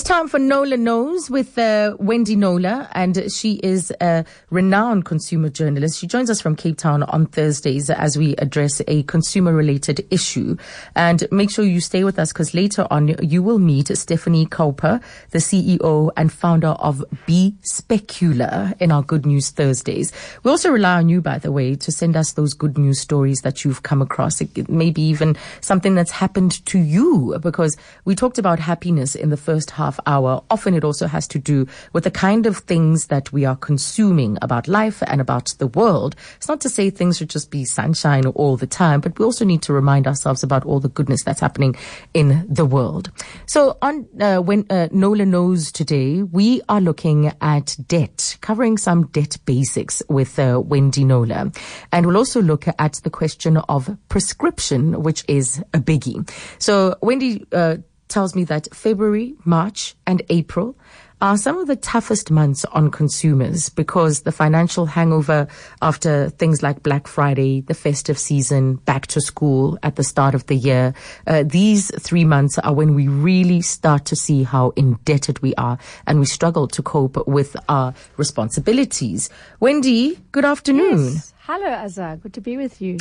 It's time for Knowler Knows with uh, Wendy Knowler, and she is a renowned consumer journalist. She joins us from Cape Town on Thursdays as we address a consumer related issue. And make sure you stay with us because later on you will meet Stephanie Cowper, the CEO and founder of Be Specular in our Good News Thursdays. We also rely on you, by the way, to send us those good news stories that you've come across. Maybe even something that's happened to you because we talked about happiness in the first half hour, often it also has to do with the kind of things that we are consuming about life and about the world. It's not to say things should just be sunshine all the time, but we also need to remind ourselves about all the goodness that's happening in the world. So on uh, when uh, Knowler knows today, we are looking at debt, covering some debt basics with uh, Wendy Knowler, and we'll also look at the question of prescription, which is a biggie. So Wendy uh, tells me that February, March, and April are some of the toughest months on consumers because the financial hangover after things like Black Friday, the festive season, back to school at the start of the year, uh, these three months are when we really start to see how indebted we are and we struggle to cope with our responsibilities. Wendy, good afternoon. Yes. Hello, Azza. Good to be with you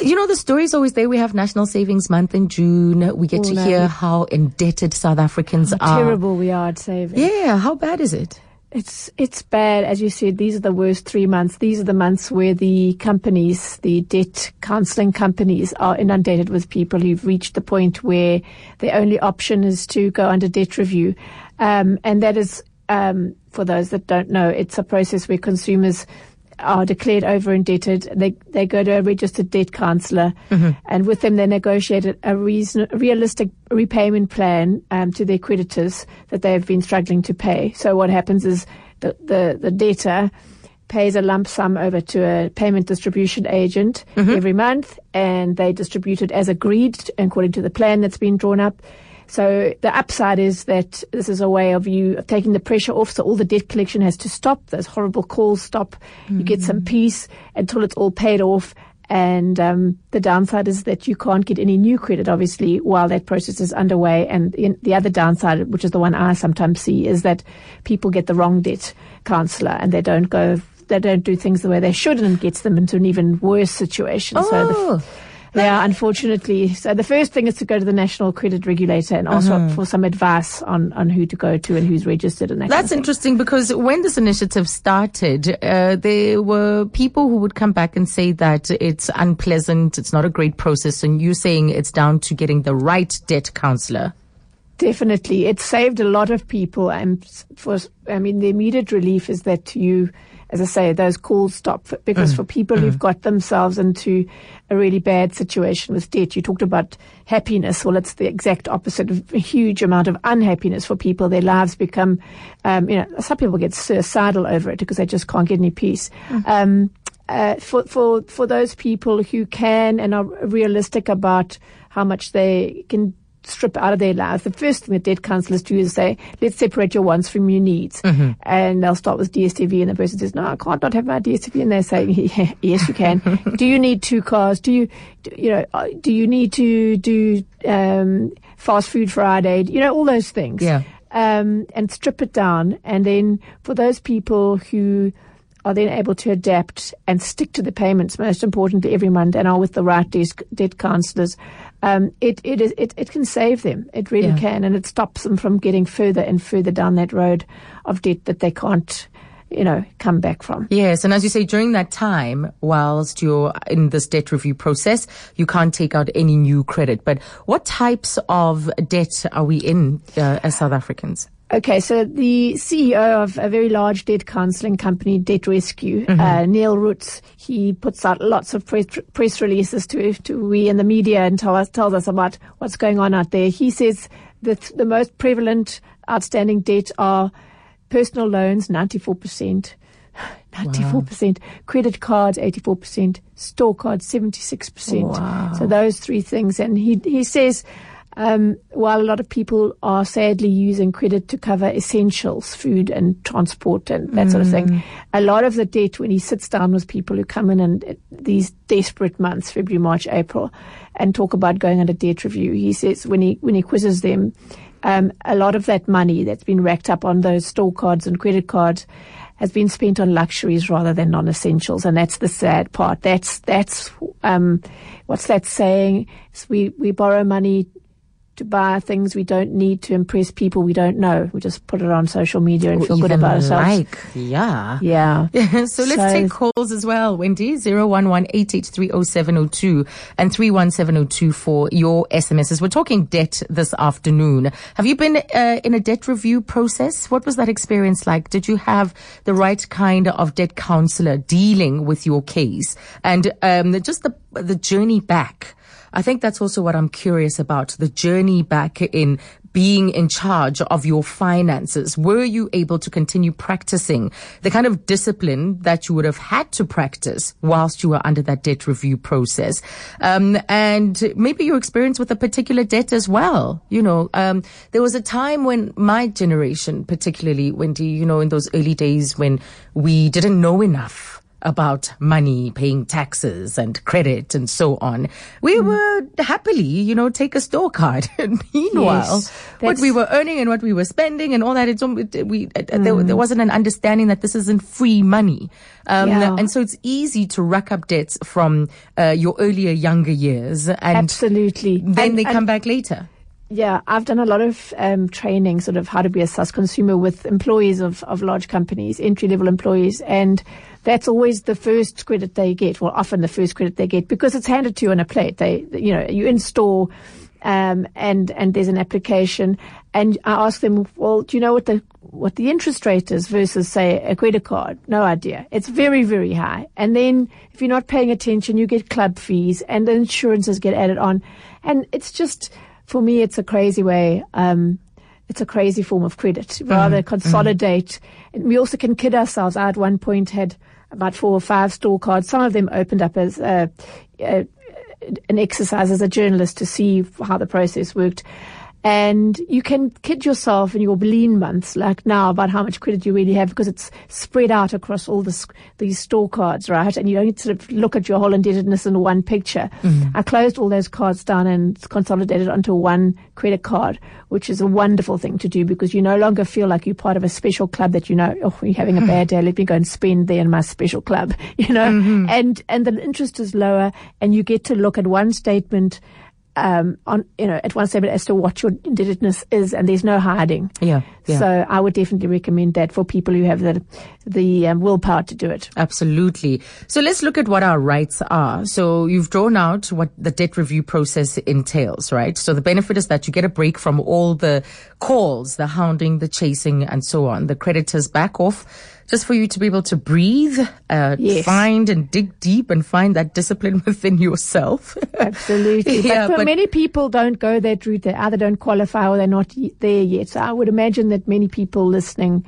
you know, the story is always there. We have National Savings Month in June. We get to hear how indebted South Africans how are. Terrible we are at saving. Yeah, how bad is it? It's it's bad, as you said. These are the worst three months. These are the months where the companies, the debt counselling companies, are inundated with people who've reached the point where their only option is to go under debt review, um, and that is, um, for those that don't know, it's a process where consumers are declared over indebted, they they go to a registered debt counsellor, mm-hmm. and with them they negotiate a reason, realistic repayment plan um, to their creditors that they have been struggling to pay. So what happens is the the, the debtor pays a lump sum over to a payment distribution agent mm-hmm. every month, and they distribute it as agreed according to the plan that's been drawn up. So the upside is that this is a way of you of taking the pressure off. So all the debt collection has to stop. Those horrible calls stop. Mm-hmm. You get some mm. peace until it's all paid off. And um, the downside is that you can't get any new credit, obviously, while that process is underway. And the other downside, which is the one I sometimes see, is that people get the wrong debt counsellor and they don't go, they don't do things the way they should, and it gets them into an even worse situation. Oh. So the. Yeah, unfortunately. So the first thing is to go to the national credit regulator and ask uh-huh. for some advice on, on who to go to and who's registered and that. That's interesting because when this initiative started, uh, there were people who would come back and say that it's unpleasant, it's not a great process, and you're saying it's down to getting the right debt counselor. Definitely, it saved a lot of people, and for I mean, the immediate relief is that you as I say, those calls stop because mm. for people mm. who've got themselves into a really bad situation with debt, you talked about happiness. Well, it's the exact opposite of a huge amount of unhappiness for people. Their lives become, um, you know, some people get suicidal over it because they just can't get any peace. Mm. Um, uh, for, for, for those people who can and are realistic about how much they can strip out of their lives, the first thing that debt counselors do is say, let's separate your wants from your needs. Mm-hmm. And they'll start with DSTV and the person says, no, I can't not have my DSTV. And they say, yeah, yes, you can. do you need two cars? Do you, do, you know, uh, do you need to do, um, fast food Friday? You know, all those things. Yeah. Um, and strip it down. And then for those people who, are then able to adapt and stick to the payments, most importantly, every month, and are with the right debt counsellors, um, it, it, is, it, it can save them. It really yeah. can, and it stops them from getting further and further down that road of debt that they can't you know, come back from. Yes. And as you say, during that time, whilst you're in this debt review process, you can't take out any new credit. But what types of debt are we in uh, as South Africans? Okay, so the CEO of a very large debt counselling company, Debt Rescue, mm-hmm. uh, Neil Roets, he puts out lots of press, press releases to, to we in the media and tell us, tells us about what's going on out there. He says that the most prevalent outstanding debt are personal loans, 94%. 94%, wow. credit cards 84%, store cards 76%. Wow. So those three things. And he, he says um, while a lot of people are sadly using credit to cover essentials, food and transport and that mm. sort of thing, mm. a lot of the debt when he sits down with people who come in and uh, these desperate months, February, March, April, and talk about going under debt review, he says when he when he quizzes them, um, a lot of that money that's been racked up on those store cards and credit cards has been spent on luxuries rather than non-essentials, and that's the sad part. That's that's um, what's that saying? It's we we borrow money to buy things we don't need to impress people we don't know. We just put it on social media and Or feel good about ourselves. Like, yeah. Yeah. so let's So- take calls as well, Wendy. 011-883-0702 and 31702 for your SMSs. We're talking debt this afternoon. Have you been uh, in a debt review process? What was that experience like? Did you have the right kind of debt counselor dealing with your case? And um, just the, the journey back. I think that's also what I'm curious about the journey back in being in charge of your finances. Were you able to continue practicing the kind of discipline that you would have had to practice whilst you were under that debt review process? Um, and maybe your experience with a particular debt as well. You know, um, there was a time when my generation, particularly Wendy, you know, in those early days when we didn't know enough about money, paying taxes and credit and so on. We Hmm. would happily, you know, take a store card. And meanwhile, Yes, what we were earning and what we were spending and all that, it's, we, uh, there, there wasn't an understanding that this isn't free money. Um, Yeah. and so it's easy to rack up debts from, uh, your earlier, younger years and Absolutely. then And- they and- come back later. Yeah, I've done a lot of um, training, sort of how to be a SaaS consumer with employees of, of large companies, entry level employees, and that's always the first credit they get, well, often the first credit they get because it's handed to you on a plate. They, you know, you install, um, and and there's an application, and I ask them, well, do you know what the what the interest rate is versus say a credit card? No idea. It's very very high, and then if you're not paying attention, you get club fees and the insurances get added on, and it's just for me, it's a crazy way. Um, it's a crazy form of credit. Rather consolidate. And we also can kid ourselves. I at one point had about four or five store cards. Some of them opened up as uh, uh, an exercise as a journalist to see how the process worked. And you can kid yourself in your lean months, like now, about how much credit you really have because it's spread out across all this, these store cards, right? And you don't sort of look at your whole indebtedness in one picture. Mm. I closed all those cards down and consolidated onto one credit card, which is a wonderful thing to do because you no longer feel like you're part of a special club that you know, oh, you're having a bad day. Let me go and spend there in my special club, you know, mm-hmm. and, and the interest is lower and you get to look at one statement um, on you know at one statement as to what your indebtedness is, and there's no hiding. Yeah, yeah. So I would definitely recommend that for people who have the the um, willpower to do it. Absolutely. So let's look at what our rights are. So you've drawn out what the debt review process entails, right? So the benefit is that you get a break from all the calls, the hounding, the chasing, and so on. The creditors back off just for you to be able to breathe, uh, Yes. find and dig deep and find that discipline within yourself. Absolutely. Yeah, but, for but- many people don't go that route. They either don't qualify or they're not there yet. So I would imagine that many people listening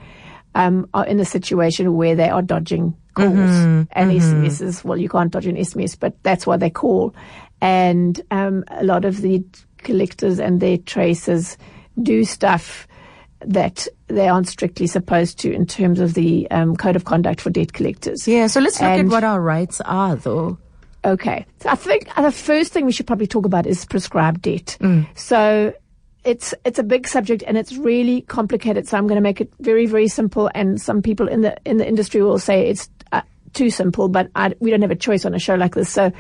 um, are in a situation where they are dodging calls Mm-hmm. and SMSs. Well, you can't dodge an SMS, but that's what they call. And um, a lot of the collectors and their tracers do stuff that they aren't strictly supposed to in terms of the um, code of conduct for debt collectors. yeah. So let's look at what our rights are though. Okay. So I think the first thing we should probably talk about is prescribed debt. So it's it's a big subject and it's really complicated. So I'm going to make it very very simple. And some people in the in the industry will say it's uh, too simple, but I, we don't have a choice on a show like this. So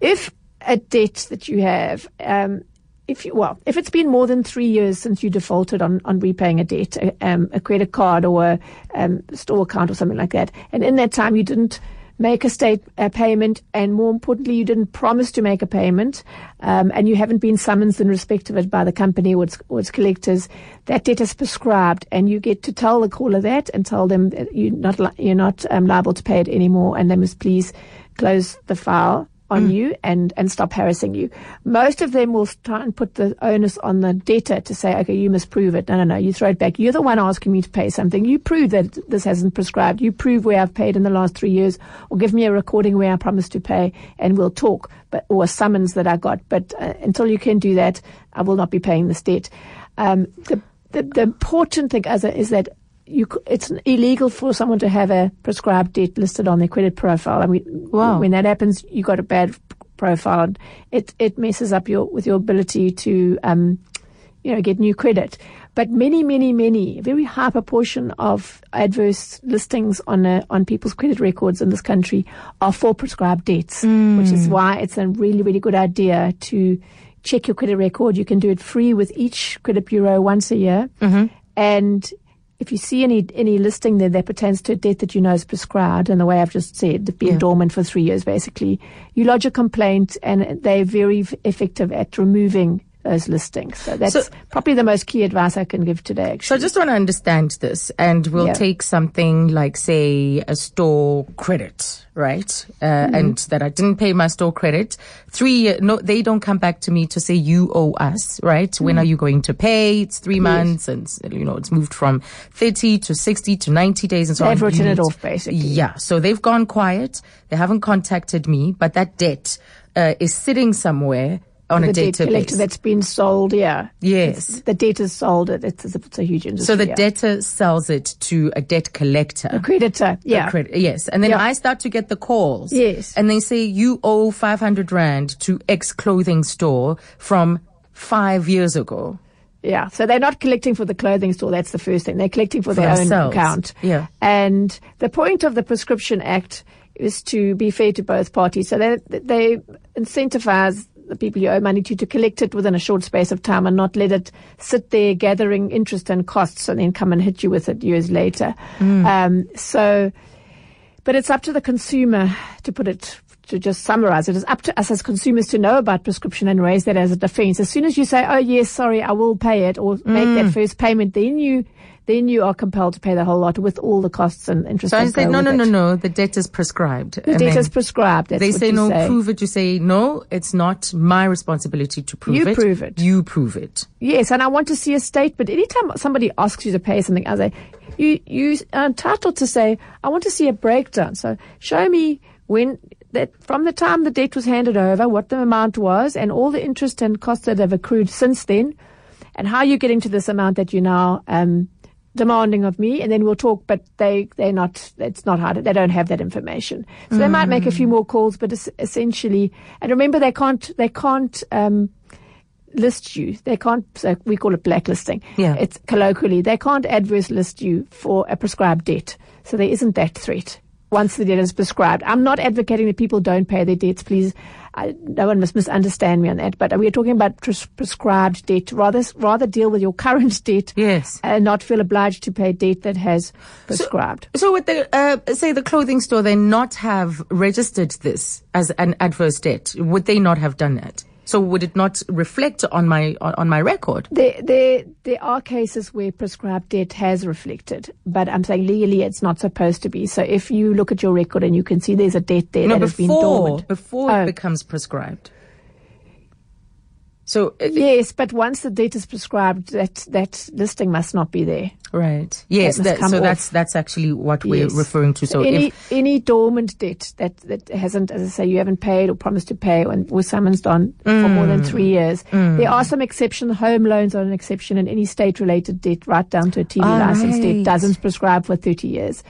if a debt that you have, um, if you well, if it's been more than three years since you defaulted on, on repaying a debt, a, um, a credit card or a um, store account or something like that, and in that time you didn't make a state a payment, and more importantly, you didn't promise to make a payment, um, and you haven't been summoned in respect of it by the company or its, or its collectors, that debt is prescribed, and you get to tell the caller that and tell them that you're not li- you're not um, liable to pay it anymore, and they must please close the file on you and, and stop harassing you. Most of them will try and put the onus on the debtor to say, okay, you must prove it. No, no, no, you throw it back. You're the one asking me to pay something. You prove that this hasn't prescribed. You prove where I've paid in the last three years or give me a recording where I promised to pay and we'll talk, but, or a summons that I got. But uh, until you can do that, I will not be paying this debt. Um, the, the, the important thing as a, is that you, it's illegal for someone to have a prescribed debt listed on their credit profile. I mean, Wow. when that happens, you've got a bad profile. It it messes up your with your ability to um, you know, get new credit. But many, many, many, a very high proportion of adverse listings on a, on people's credit records in this country are for prescribed debts, mm. which is why it's a really, really good idea to check your credit record. You can do it free with each credit bureau once a year. Mm-hmm. And if you see any any listing there that pertains to a debt that you know is prescribed, and the way I've just said, been yeah. dormant for three years, basically, you lodge a complaint, and they're very effective at removing those listings. So that's so, probably the most key advice I can give today. Actually. So I just want to understand this, and we'll yeah. take something like, say, a store credit, right? Uh, mm-hmm. And that I didn't pay my store credit. Three, no, they don't come back to me to say you owe us, right? Mm-hmm. When are you going to pay? It's three yes. months, and you know it's moved from thirty to sixty to ninety days, and so they've on. Written it off, basically. Yeah. So they've gone quiet. They haven't contacted me, but that debt uh, is sitting somewhere on the a debtor collector that's been sold, yeah. Yes. It's, the debtor sold it. It's, it's a huge industry. So the yeah. debtor sells it to a debt collector. A creditor, yeah. Cred- yes. And then yeah. I start to get the calls. Yes. And they say you owe 500 Rand to X clothing store from five years ago. Yeah, so they're not collecting for the clothing store. That's the first thing. They're collecting for, for their themselves. own account. Yeah. And the point of the Prescription Act is to be fair to both parties. So they, they incentivize the people you owe money to to collect it within a short space of time and not let it sit there gathering interest and costs and then come and hit you with it years later. Mm. Um, so, but it's up to the consumer to put it to just summarize it's up to us as consumers to know about prescription and raise that as a defense. As soon as you say, oh yes, sorry, I will pay it or make that mm. first payment, then you then you are compelled to pay the whole lot with all the costs and interest. So I say, no, no, no, no, the debt is prescribed. The debt is prescribed. they say, no, prove it. You say, no, it's not my responsibility to prove it. You prove it. You prove it. Yes, and I want to see a statement. Anytime somebody asks you to pay something, I say, you, you are entitled to say, I want to see a breakdown. So show me when that from the time the debt was handed over, what the amount was, and all the interest and costs that have accrued since then, and how you're getting to this amount that you now um, demanding of me, and then we'll talk. But they they're not. It's not hard. They don't have that information, so mm. they might make a few more calls. But essentially, and remember, they can't they can't. Um, list you. They can't, so we call it blacklisting. Yeah. It's colloquially, they can't adverse list you for a prescribed debt. So there isn't that threat once the debt is prescribed. I'm not advocating that people don't pay their debts, please. I, no one must misunderstand me on that, but we are talking about pres- prescribed debt. Rather, rather deal with your current debt. Yes. And not feel obliged to pay debt that has prescribed. So, so with the, uh, say the clothing store, they not have registered this as an adverse debt. Would they not have done that? So would it not reflect on my on my record? There, there, there are cases where prescribed debt has reflected, but I'm saying legally it's not supposed to be. So if you look at your record and you can see there's a debt there no, that before, has been dormant, before oh. it becomes prescribed. So uh, yes, but once the date is prescribed, that that listing must not be there. Right. Yes. That that, so off. that's that's actually what we're referring to. So any if, any dormant debt that that hasn't, as I say, you haven't paid or promised to pay and was summoned on mm, for more than mm. three years, mm. there are some exceptions. Home loans are an exception, and any state-related debt, right down to a TV license right. debt, doesn't prescribe for thirty years.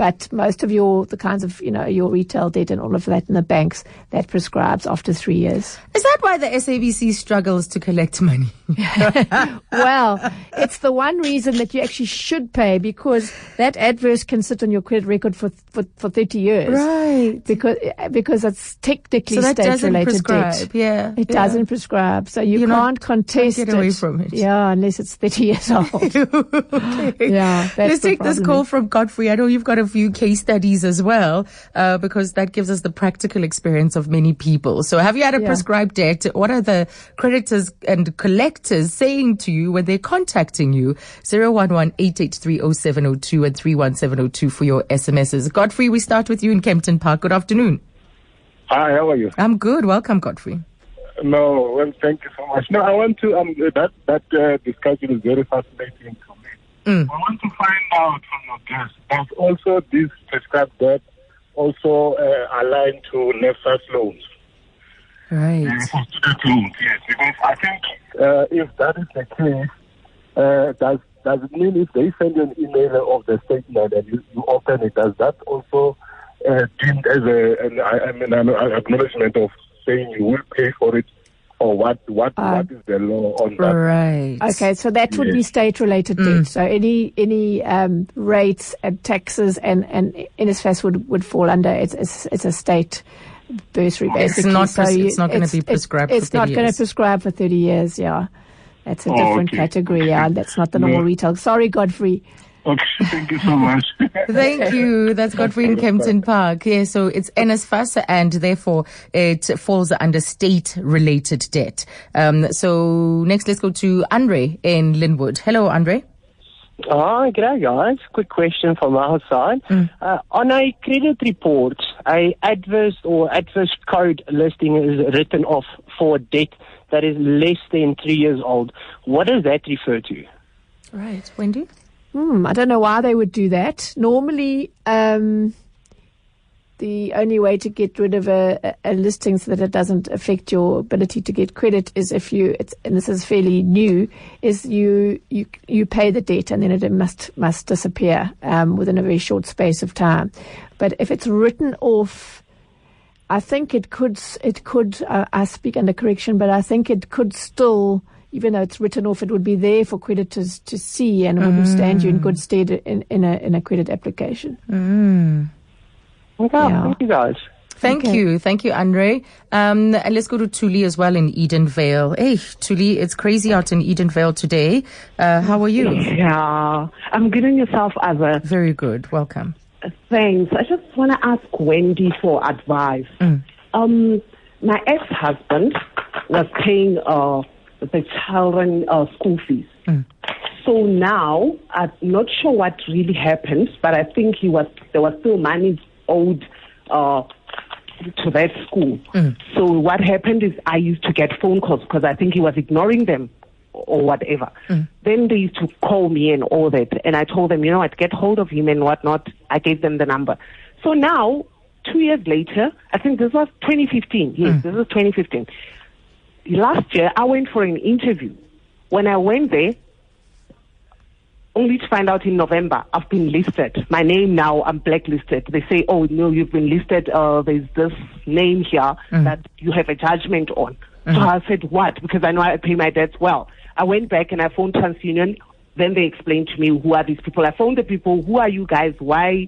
But most of your, the kinds of, you know, your retail debt and all of that in the banks, that prescribes after three years. Is that why the SABC struggles to collect money? well, it's the one reason that you actually should pay because that adverse can sit on your credit record for, for, for 30 years. Right. Because, because it's technically so state related debt. Yeah. It yeah. doesn't prescribe. So you You're can't contest get away from it. Yeah, unless it's 30 years old. okay. Yeah. Let's take this call from Godfrey. I know you've got a few case studies as well, uh, because that gives us the practical experience of many people. So have you had a yeah. prescribed debt? What are the creditors and collectors saying to you when they're contacting you? 011 and 31702 for your SMSs. Godfrey, we start with you in Kempton Park. Good afternoon. Hi, how are you? I'm good. Welcome, Godfrey. No, well, thank you so much. No, I want to, um, that, that uh, discussion is very fascinating Mm. I want to find out from your guest, does also this prescribed debt also uh, align to NSFAS loans? Right. Uh, for student loans, yes. Because I think uh, if that is the case, uh, does does it mean if they send you an email of the statement and you, you open it, does that also uh, deemed as a, an, I mean, an acknowledgement of saying you will pay for it or what what uh, what is the law on that? Right. Okay, so that would yes. be state-related mm. debt. So any any um, rates and taxes and and NSFAS would would fall under it's it's, it's a state bursary basically. It's not, so you, it's not going to be prescribed. It's, it's not going to prescribe for thirty years. Yeah, that's a oh, different okay. category. Yeah, that's not the normal no. retail. Sorry, Godfrey. Okay, thank you so much. thank you. That's Godfrey in Kempton Park. Yeah, so it's NSFAS and therefore it falls under state related debt. Um, so next let's go to Andre in Lynnwood. Hello, Andre. Hi, g'day guys. Quick question from our side. Mm. Uh, on a credit report, a adverse or adverse code listing is written off for debt that is less than three years old. What does that refer to? Right, Wendy. Hmm, I don't know why they would do that. Normally, um, the only way to get rid of a, a, listing so that it doesn't affect your ability to get credit is if you, and this is fairly new, is you you you pay the debt and then it must must disappear um, within a very short space of time. But if it's written off, I think it could it could. Uh, I speak under correction, but I think it could still even though it's written off, it would be there for creditors to see and it wouldn't mm. stand you in good stead in, in, a, in a credit application. Mm. Okay, yeah. thank you guys. Thank okay. you. Thank you, Andre. Um, and let's go to Tuli as well in Edenvale. Hey, Tuli, it's crazy out in Edenvale today. Uh, how are you? Yeah, I'm good yourself, Ava. Very good. Welcome. Thanks. I just want to ask Wendy for advice. Mm. Um, my ex-husband was paying uh, the children uh, school fees. Mm. So now I'm not sure what really happened, but I think he was there was still money owed uh, to that school. Mm. So what happened is I used to get phone calls because I think he was ignoring them or whatever. Mm. Then they used to call me and all that, and I told them, you know what, get hold of him and whatnot. I gave them the number. So now, two years later, I think this was 2015. Yes, mm. this was 2015 last year I went for an interview. When I went there, only to find out in November I've been listed. My name now I'm blacklisted. They say, "Oh no, you've been listed. Uh, there's this name here mm-hmm. that you have a judgment on." Mm-hmm. So I said, "What?" Because I know I pay my debts well. I went back and I phoned TransUnion. Then they explained to me who are these people. I phoned the people. Who are you guys? Why?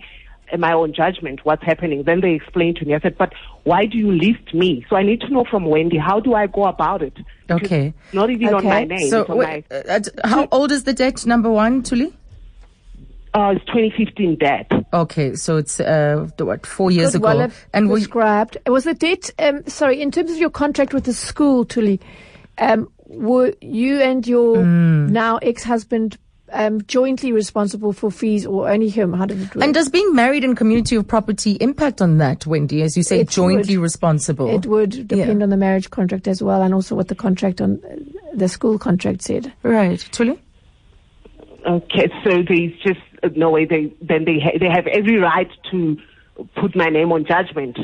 My own judgment what's happening. Then they explained to me. I said, but why do you list me? So I need to know from Wendy, how do I go about it? Because okay. Not even okay. on my name. So, wait, my, uh, how old is the debt, number one, Tuli? Uh, it's 2015 debt. Okay, so it's uh, what four years Could ago. Well and prescribed. We, was the debt? Um, sorry, in terms of your contract with the school, Tuli, um, were you and your mm. now ex-husband um, jointly responsible for fees or only him? How did it work? And does being married in community of property impact on that, Wendy? As you say, it jointly would, responsible. It would depend yeah. on the marriage contract as well, and also what the contract on the school contract said. Right, Tuli. Okay, so there's just no way they then they ha- they have every right to put my name on judgment.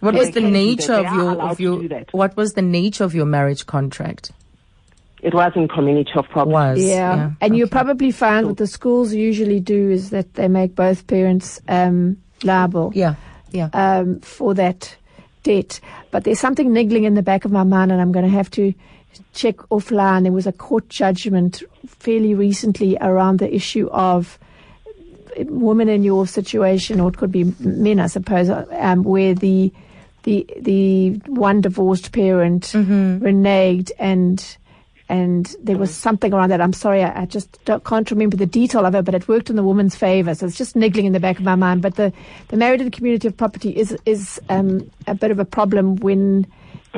What was the nature of your of your what was the nature of your marriage contract? It was in community of property. Was, yeah. yeah. And okay. you probably find what the schools usually do is that they make both parents um, liable. Yeah, yeah. Um, for that debt. But there's something niggling in the back of my mind, and I'm going to have to check offline. There was a court judgment fairly recently around the issue of women in your situation, or it could be men, I suppose, um, where the the the one divorced parent mm-hmm. reneged and and there was something around that. I'm sorry, I, I just can't remember the detail of it, but it worked in the woman's favour. So it's just niggling in the back of my mind. But the, the married in the community of property is is um, a bit of a problem when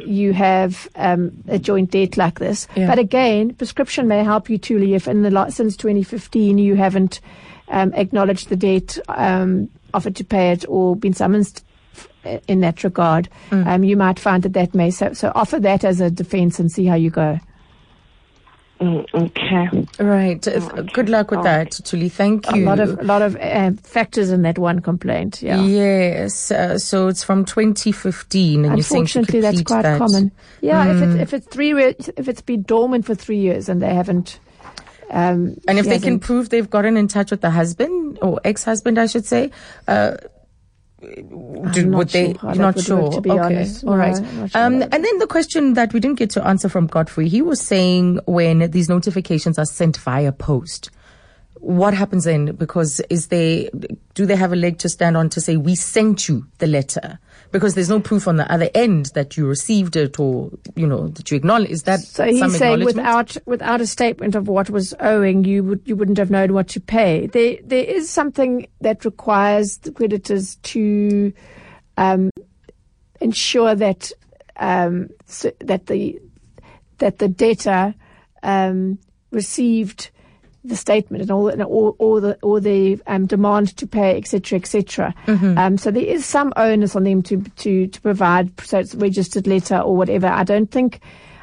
you have um, a joint debt like this. Yeah. But again, prescription may help you, Tuli, if in the since 2015 you haven't um, acknowledged the debt, um, offered to pay it, or been summoned in that regard. Mm. Um, you might find that that may so, so offer that as a defence and see how you go. Mm, okay. Right. Okay. Good luck with that, Tuli. Thank you. A lot of a lot of uh, factors in that one complaint. Yeah. Yes. Uh, so it's from 2015, and unfortunately, that's quite that. common. Yeah. Mm. If it's if it's three if it's been dormant for three years and they haven't. Um, and if they can prove they've gotten in touch with the husband or ex-husband, I should say, uh, do, would they? sure how You're that not sure. work, to be okay, honest. all No, right. Sure um, and then the question that we didn't get to answer from Godfrey, he was saying when these notifications are sent via post, what happens then? Because is they do they have a leg to stand on to say we sent you the letter? Because there's no proof on the other end that you received it or you know that you acknowledge. Is that So some he's saying without without a statement of what was owing, you would you wouldn't have known what to pay. There there is something that requires the creditors to um, ensure that um, so that the that the debtor um, received the statement and all, and all, all the all the um, demand to pay, etc., etc. Um, so there is some onus on them to to to provide, so it's a registered letter or whatever. I don't think.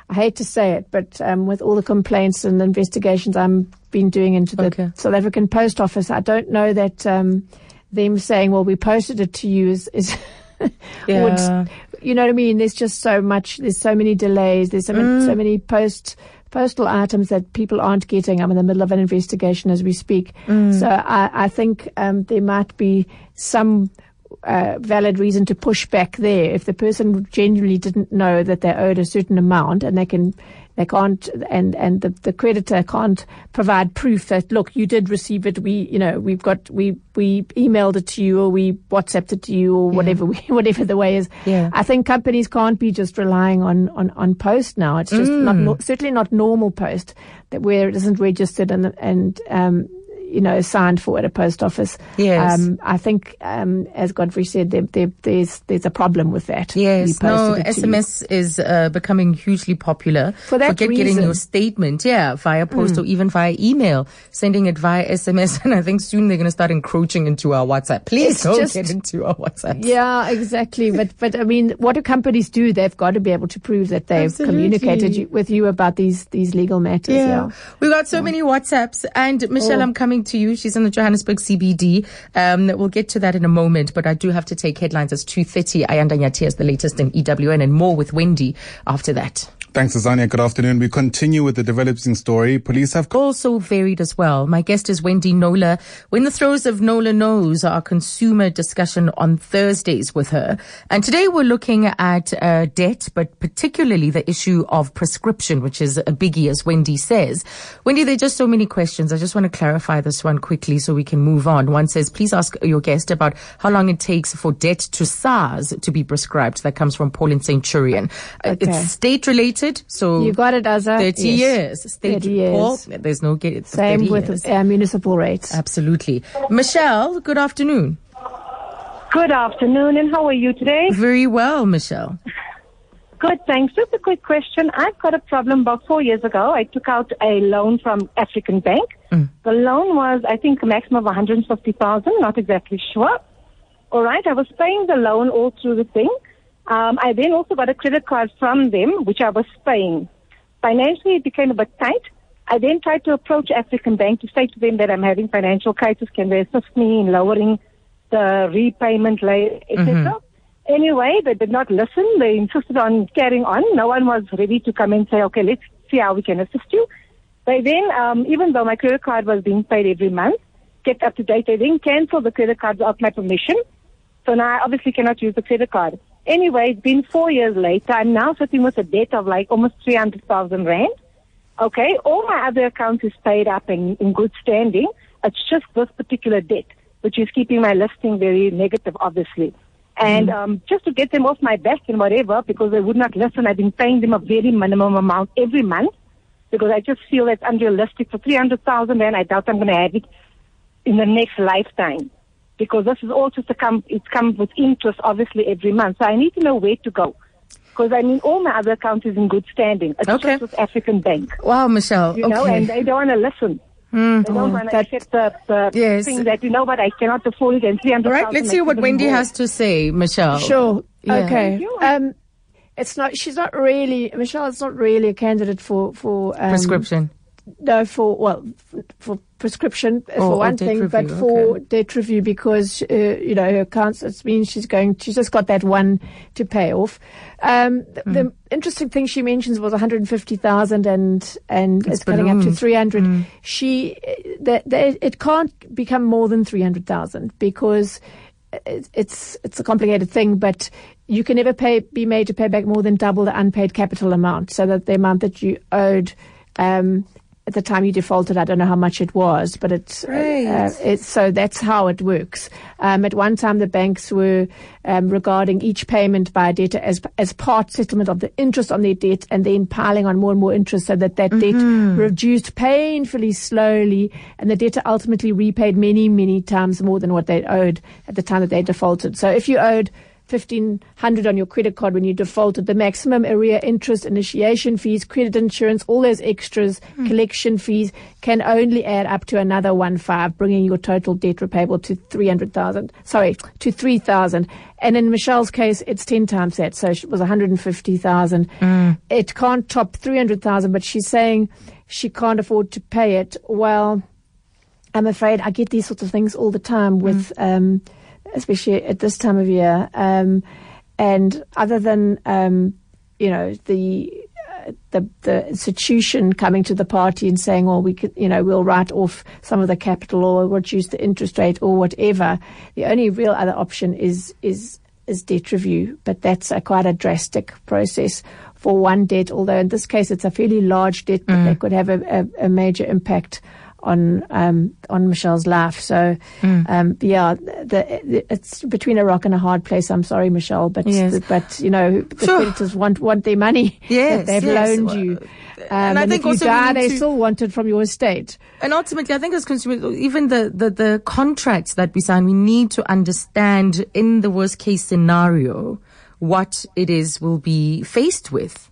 I hate to say it, but um, with all the complaints and investigations I'm been doing into the Okay. South African Post Office, I don't know that um, them saying, "Well, we posted it to you," is, is Yeah. would you know what I mean? There's just so much. There's so many delays. There's so many, so many post postal items that people aren't getting. I'm in the middle of an investigation as we speak. So I, I think um, there might be some. Uh, valid reason to push back there if the person genuinely didn't know that they owed a certain amount and they can they can't and and the, the creditor can't provide proof that look you did receive it we you know we've got we we emailed it to you or we whatsapped it to you or whatever we, whatever the way is Yeah. I think companies can't be just relying on on, on post now it's just not Mm. no, certainly not normal post that where it isn't registered and and um you know, signed for at a post office. Yes. Um, I think, um, as Godfrey said, there, there, there's there's a problem with that. Yes, no, you. SMS is uh, becoming hugely popular. For that Forget getting your statement, yeah, via post or even via email, sending it via SMS. And I think soon they're going to start encroaching into our WhatsApp. Please It's don't just- get into our WhatsApp. Yeah, exactly. But but I mean, what do companies do? They've got to be able to prove that they've Absolutely. communicated you, with you about these these legal matters. Yeah. We got so many WhatsApps. And Michelle, Oh. I'm coming to you. She's in the Johannesburg CBD. Um, we'll get to that in a moment, but I do have to take headlines as 2.30. Ayanda Nyati has the latest in EWN and more with Wendy after that. Thanks, Azania. Good afternoon. We continue with the developing story. Police have also varied as well. My guest is Wendy Knowler. We're in the throes of Knowler Knows, our consumer discussion on Thursdays with her. And today we're looking at uh, debt, but particularly the issue of prescription, which is a biggie, as Wendy says. Wendy, there are just so many questions. I just want to clarify this one quickly so we can move on. One says, please ask your guest about how long it takes for debt to SARS to be prescribed. That comes from Paul in Centurion. Uh, Okay. It's state related, so You got it, Azza. 30 Yes. years. State 30 years. Paul, there's no get Same with years. uh, municipal rates. Absolutely. Michelle, good afternoon. Good afternoon, and how are you today? Very well, Michelle. Good, thanks. Just a quick question. I've got a problem about four years ago. I took out a loan from African Bank. The loan was, I think, a maximum of 150000 not exactly sure. All right, I was paying the loan all through the thing. Um, I then also got a credit card from them, which I was paying. Financially, it became a bit tight. I then tried to approach African Bank to say to them that I'm having financial crisis. Can they assist me in lowering the repayment layer, etc. Anyway, they did not listen. They insisted on carrying on. No one was ready to come and say, okay, let's see how we can assist you. They then, um, even though my credit card was being paid every month, kept up to date, they then canceled the credit card without my permission. So now I obviously cannot use the credit card. Anyway, it's been four years later. I'm now sitting with a debt of like almost 300,000 Rand. Okay, all my other accounts is paid up and in good standing. It's just this particular debt, which is keeping my listing very negative, obviously. And um, just to get them off my back and whatever, because they would not listen, I've been paying them a very minimum amount every month because I just feel that's unrealistic. For 300,000 Rand, I doubt I'm going to have it in the next lifetime because this is all just a come, it comes with interest, obviously, every month. So I need to know where to go. Because I mean, all my other accounts is in good standing. It's Okay. just with African Bank Wow, Michelle. you know, and they don't want to listen. They don't want to that- accept the, the Yes. thing that, you know but I cannot afford it and 300 All right, let's hear what Wendy has to say, Michelle. Sure. Yeah. Okay. Thank. Um, it's not. She's not really. Michelle is not really a candidate for for um, Prescription. No, for well, f- for prescription uh, Oh, for one thing, but for okay. debt review because uh, you know her accounts. It means she's going. She's just got that one to pay off. Um, th- Hmm. The interesting thing she mentions was one hundred fifty thousand, and and It's it's, coming up to three hundred. Hmm. She that that it can't become more than three hundred thousand because it's it's a complicated thing, but you can never pay be made to pay back more than double the unpaid capital amount, so that the amount that you owed. Um, at the time you defaulted, I don't know how much it was, but it's, right. uh, it's so that's how it works. Um, at one time, the banks were um, regarding each payment by a debtor as as part settlement of the interest on their debt, and then piling on more and more interest, so that that Mm-hmm. debt reduced painfully slowly, and the debtor ultimately repaid many many times more than what they owed at the time that they defaulted. So if you owed 1500 on your credit card when you defaulted. The maximum arrear interest initiation fees credit insurance all those extras hmm. collection fees can only add up to another one five bringing your total debt repayable to 300000 sorry to 3000 and in Michelle's case it's 10 times that so it was 150000 hmm. it can't top 300000 but she's saying she can't afford to pay it. Well I'm afraid I get these sorts of things all the time with, hmm. um, especially at this time of year. Um, and other than, um, you know, the, uh, the the institution coming to the party and saying, "Well, we could, you know, we'll write off some of the capital or reduce the interest rate or whatever." The only real other option is is is debt review, but that's a quite a drastic process for one debt. Although in this case, it's a fairly large debt, but that could have a, a, a major impact on um, on Michelle's life. So, um, yeah, the, the, it's between a rock and a hard place. I'm sorry, Michelle, but Yes. but you know the Sure. creditors want want their money Yes, that they've yes. loaned you. Um, And I and think if you also die, they to- still want it from your estate. And ultimately, I think as consumers, even the, the, the contracts that we sign, we need to understand in the worst case scenario what it is we'll be faced with.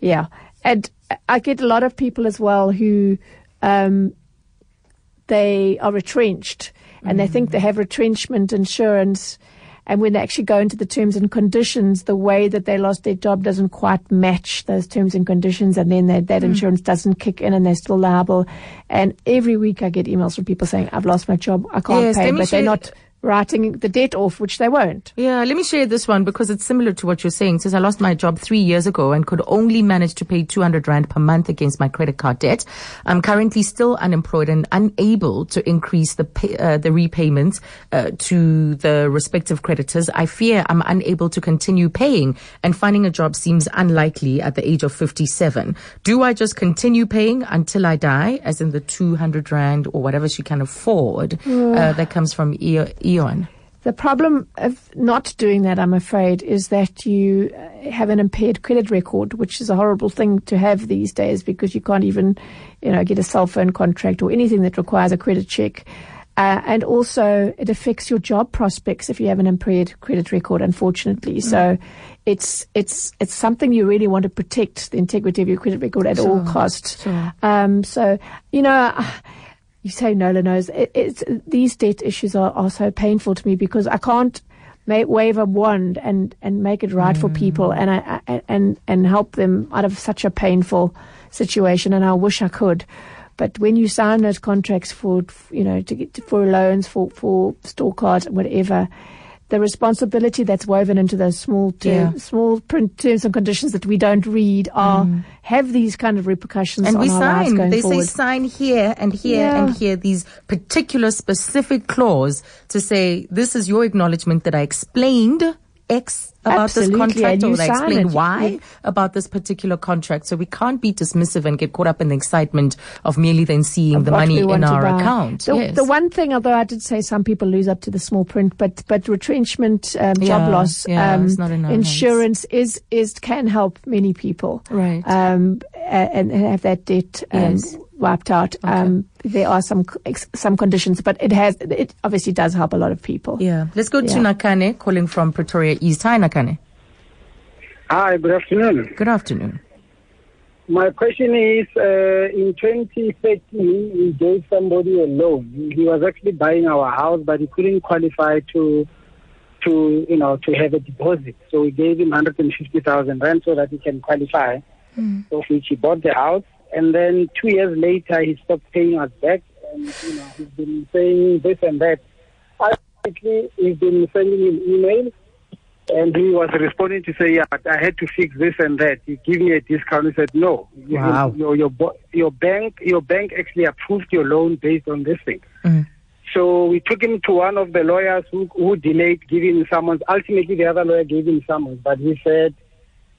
Yeah, and I get a lot of people as well who um, they are retrenched and they think they have retrenchment insurance. And when they actually go into the terms and conditions, the way that they lost their job doesn't quite match those terms and conditions, and then that, that insurance doesn't kick in, and they're still liable. And every week I get emails from people saying, "I've lost my job, I can't Yes, pay," but they're not writing the debt off, which they won't. Yeah, let me share this one because it's similar to what you're saying. Since I lost my job three years ago and could only manage to pay 200 Rand per month against my credit card debt, I'm currently still unemployed and unable to increase the pay, uh, the repayments uh, to the respective creditors. I fear I'm unable to continue paying and finding a job seems unlikely at the age of 57. Do I just continue paying until I die, as in the 200 Rand or whatever she can afford uh, that comes from E- Eon? The problem of not doing that, I'm afraid, is that you uh, have an impaired credit record, which is a horrible thing to have these days because you can't even, you know, get a cell phone contract or anything that requires a credit check. Uh, and also, it affects your job prospects if you have an impaired credit record. Unfortunately, so it's it's it's something you really want to protect the integrity of your credit record at all costs. Um, so you know. You say Knowler knows. It, it's these debt issues are, are so painful to me because I can't make, wave a wand and, and make it right for people mm. and I, I and and help them out of such a painful situation. And I wish I could, but when you sign those contracts for you know to get for loans for for store cards whatever. The responsibility that's woven into those small term, Yeah. small print terms and conditions that we don't read are mm. have these kind of repercussions and on we sign. They forward. say sign here and here Yeah. and here these particular specific clause to say this is your acknowledgement that I explained X about Absolutely, this contract or you that explained it. Y Yeah. about this particular contract. So we can't be dismissive and get caught up in the excitement of merely then seeing of the money in our account. The, yes. the one thing, although I did say some people lose up to the small print, but but retrenchment, um, Yeah, job loss, yeah, um, it's not in our hands. insurance is is can help many people, Right. Um, and, and have that debt um, Yes. Wiped out. Um, there are some some conditions, but it has it obviously does help a lot of people. yeah. Let's go to Nakane calling from Pretoria East. Hi, Nakane. Hi, good afternoon. Good afternoon. My question is, uh, in 2013, we gave somebody a loan. He- He was actually buying our house, but he couldn't qualify to, to you know, to have a deposit. So we gave him 150,000 rand so that he can qualify. Of which he bought the house, and then two years later he stopped paying us back, and you know he's been saying this and that. Actually, he's been sending him emails and he was responding to say, "Yeah, I had to fix this and that. You give me a discount." He said, "No, Wow. your your your bank your bank actually approved your loan based on this thing." Mm. So we took him to one of the lawyers who, who delayed giving summons. Ultimately, the other lawyer gave him summons, but he said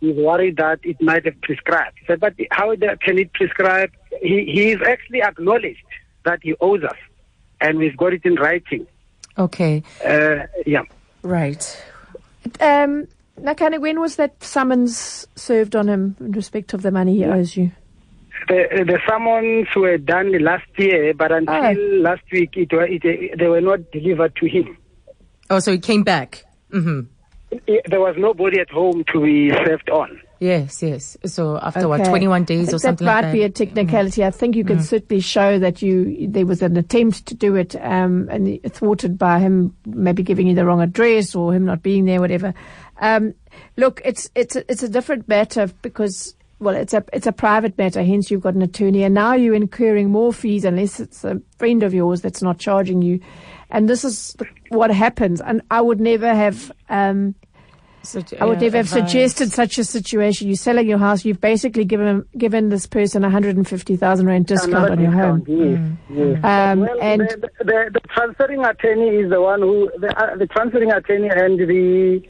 he's worried that it might have prescribed. He said, but how can it prescribe? He, he's actually acknowledged that he owes us, and we've got it in writing. Okay. Uh, yeah. Right. Um, Nakane, when was that summons served on him in respect of the money he owes you? The, the summons were done last year, but until oh. last week, it, it, they were not delivered to him. Oh, so he came back. Mm-hmm. There was nobody at home to be served on. Yes, yes. So after okay. what, 21 days or something like that might be a technicality. Mm. I think you can mm. certainly show that you there was an attempt to do it um, and thwarted by him maybe giving you the wrong address or him not being there, whatever. Um, look, it's it's a, it's a different matter because well, it's a it's a private matter. Hence, you've got an attorney, and now you're incurring more fees unless it's a friend of yours that's not charging you. And this is what happens. And I would never have um, such, I would never have suggested such a situation. You're selling your house. You've basically given given this person a 150,000 rand discount Another on your home. Yes, mm. yes. Um, well, and the, the, the, transferring attorney is the one who the, uh, the transferring attorney and the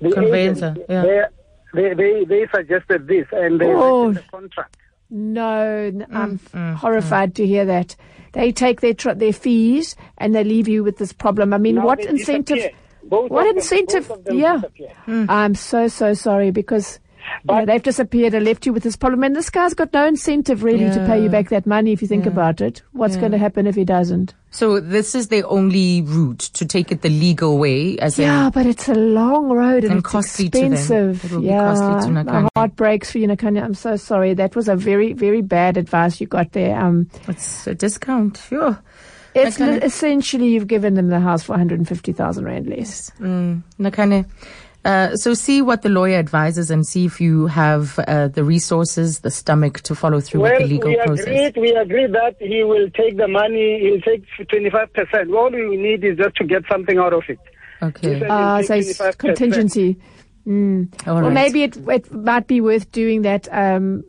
the conveyancer. Agent, yeah. They, they they suggested this and they oh. the contract. No, mm, I'm mm, horrified mm. to hear that. They take their tr- their fees and they leave you with this problem. I mean, now what incentive? Both what incentive? yeah. Mm. I'm so, so sorry because but, you know, they've disappeared and left you with this problem. And this guy's got no incentive really yeah. to pay you back that money if you think yeah. about it. What's yeah. going to happen if he doesn't? So this is the only route to take it the legal way, as yeah, in, but it's a long road and, and it's expensive. To them. yeah, to my heart breaks for you, Nakanya. I'm so sorry. That was a very, very bad advice you got there. Um, it's a discount, sure. It's li- essentially you've given them the house for 150,000 rand less. Mm, Nakane. Uh, so see what the lawyer advises and see if you have uh, the resources, the stomach to follow through well, with the legal we process. Agreed, we agree that he will take the money, he'll take 25%. All we need is just to get something out of it. Okay. Uh, so it's contingency. Mm. Well, right. maybe it, it might be worth doing that um,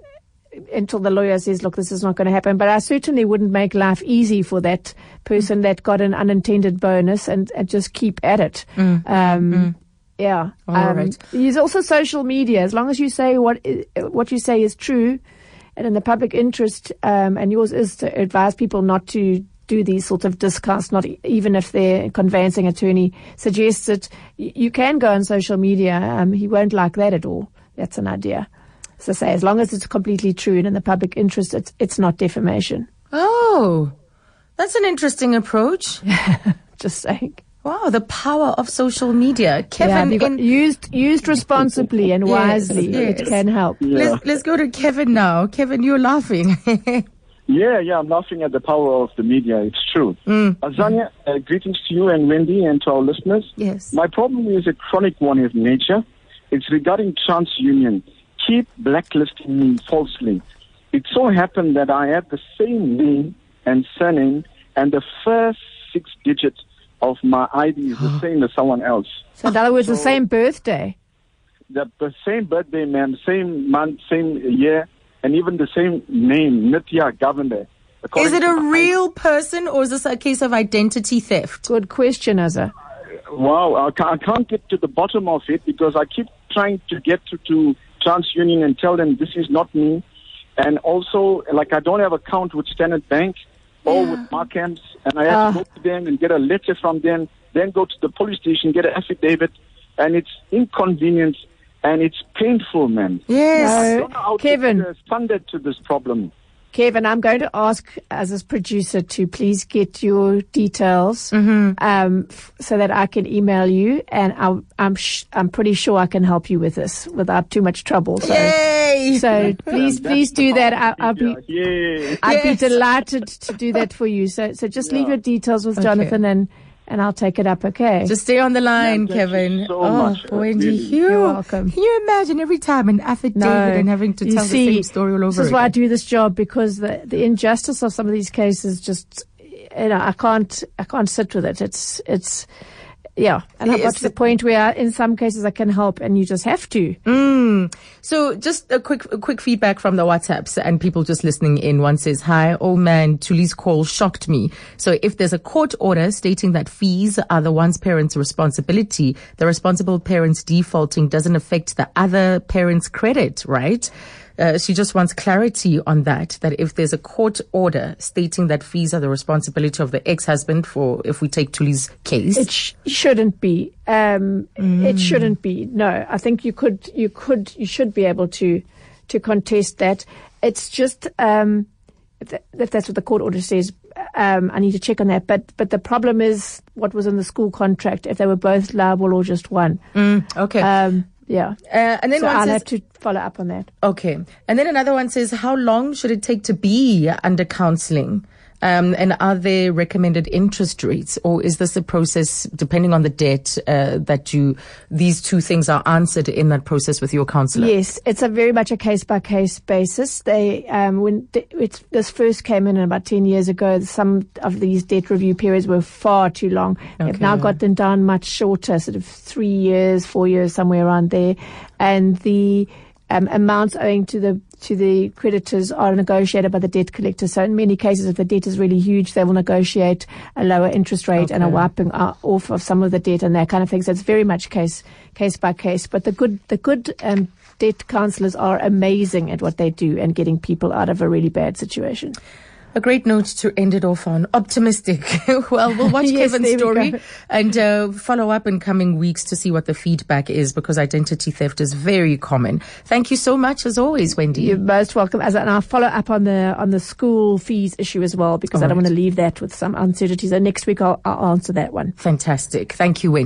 until the lawyer says, look, this is not going to happen. But I certainly wouldn't make life easy for that person mm. that got an unintended bonus and, and just keep at it. Mm. Um, mm. Yeah. All um, right. Use also social media. As long as you say what what you say is true, and in the public interest, um, and yours is to advise people not to do these sorts of discounts, not even if their conveyancing attorney suggests it. You can go on social media. Um, he won't like that at all. That's an idea. So say, as long as it's completely true and in the public interest, it's, it's not defamation. Oh, that's an interesting approach. Just saying. Wow, the power of social media, Kevin. Yeah, in, used used responsibly and wisely, yes, yes. it can help. Yeah. Let's let's go to Kevin now. Kevin, you're laughing. yeah, yeah, I'm laughing at the power of the media. It's true. Mm. Azania, uh, greetings to you and Wendy and to our listeners. Yes. My problem is a chronic one of nature. It's regarding TransUnion keep blacklisting me falsely. It so happened that I have the same name and surname, and the first six digits of my ID is the same as someone else. So, in other words, so the same birthday? The, the same birthday, ma'am, same month, same year, and even the same name, Nitya Govender. Is it a real person or is this a case of identity theft? Good question, Azza. Wow, I can't, I can't get to the bottom of it because I keep trying to get to, to TransUnion and tell them this is not me. And also, like, I don't have account with Standard Bank or yeah. with Markhams, and I have uh. to ah. go to them and get a letter from them, then go to the police station, get an affidavit, and it's inconvenient and it's painful, man. Yes, no, Kevin. Funded to this problem. Kevin, I'm going to ask as a producer to please get your details mm-hmm. um, f- so that I can email you, and I'll, I'm sh- I'm pretty sure I can help you with this without too much trouble. So, Yay! so please please do that. I, will be yeah. I'd yes. be delighted to do that for you. So so just yeah. leave your details with okay. Jonathan and and I'll take it up, okay? Just stay on the line, yeah, Kevin. So oh, much, Wendy, really. you, You're welcome. Can you imagine every time an affidavit no, and having to tell see, the same story all over This is again. why I do this job because the, the injustice of some of these cases just, you know, I can't, I can't sit with it. It's, it's, Yeah, and I got to the point where in some cases I can help and you just have to. Mm. So just a quick, a quick feedback from the WhatsApps and people just listening in. One says, hi, oh man, Tuli's call shocked me. So if there's a court order stating that fees are the one's parent's responsibility, the responsible parent's defaulting doesn't affect the other parent's credit, right? Uh, she just wants clarity on that, that if there's a court order stating that fees are the responsibility of the ex-husband for, if we take Tuli's case. It sh- shouldn't be. Um, mm. It shouldn't be. No, I think you could, you could, you should be able to, to contest that. It's just, um, if, that, if that's what the court order says, um, I need to check on that. But but the problem is what was in the school contract. If they were both liable or just one. Mm, okay. Um, yeah. Uh, and then so I'll says, have to follow up on that. Okay. And then another one says, how long should it take to be under counseling? Um, and are there recommended interest rates, or is this a process depending on the debt uh, that you these two things are answered in that process with your counselor? Yes, it's a very much a case by case basis. They um, when it, this first came in about ten years ago, some of these debt review periods were far too long. Okay. They've now got them down much shorter, sort of three years, four years, somewhere around there, and the um, amounts owing to the to the creditors are negotiated by the debt collector. So in many cases, if the debt is really huge, they will negotiate a lower interest rate okay. and a wiping off of some of the debt and that kind of thing. So it's very much case case by case. But the good the good um, debt counselors are amazing at what they do and getting people out of a really bad situation. A great note to end it off on. Optimistic. well, we'll watch yes, Kevin's story and uh, follow up in coming weeks to see what the feedback is because identity theft is very common. Thank you so much as always, Wendy. You're most welcome. As and I'll follow up on the on the school fees issue as well because All I don't right. want to leave that with some uncertainties. So next week I'll, I'll answer that one. Fantastic. Thank you, Wendy.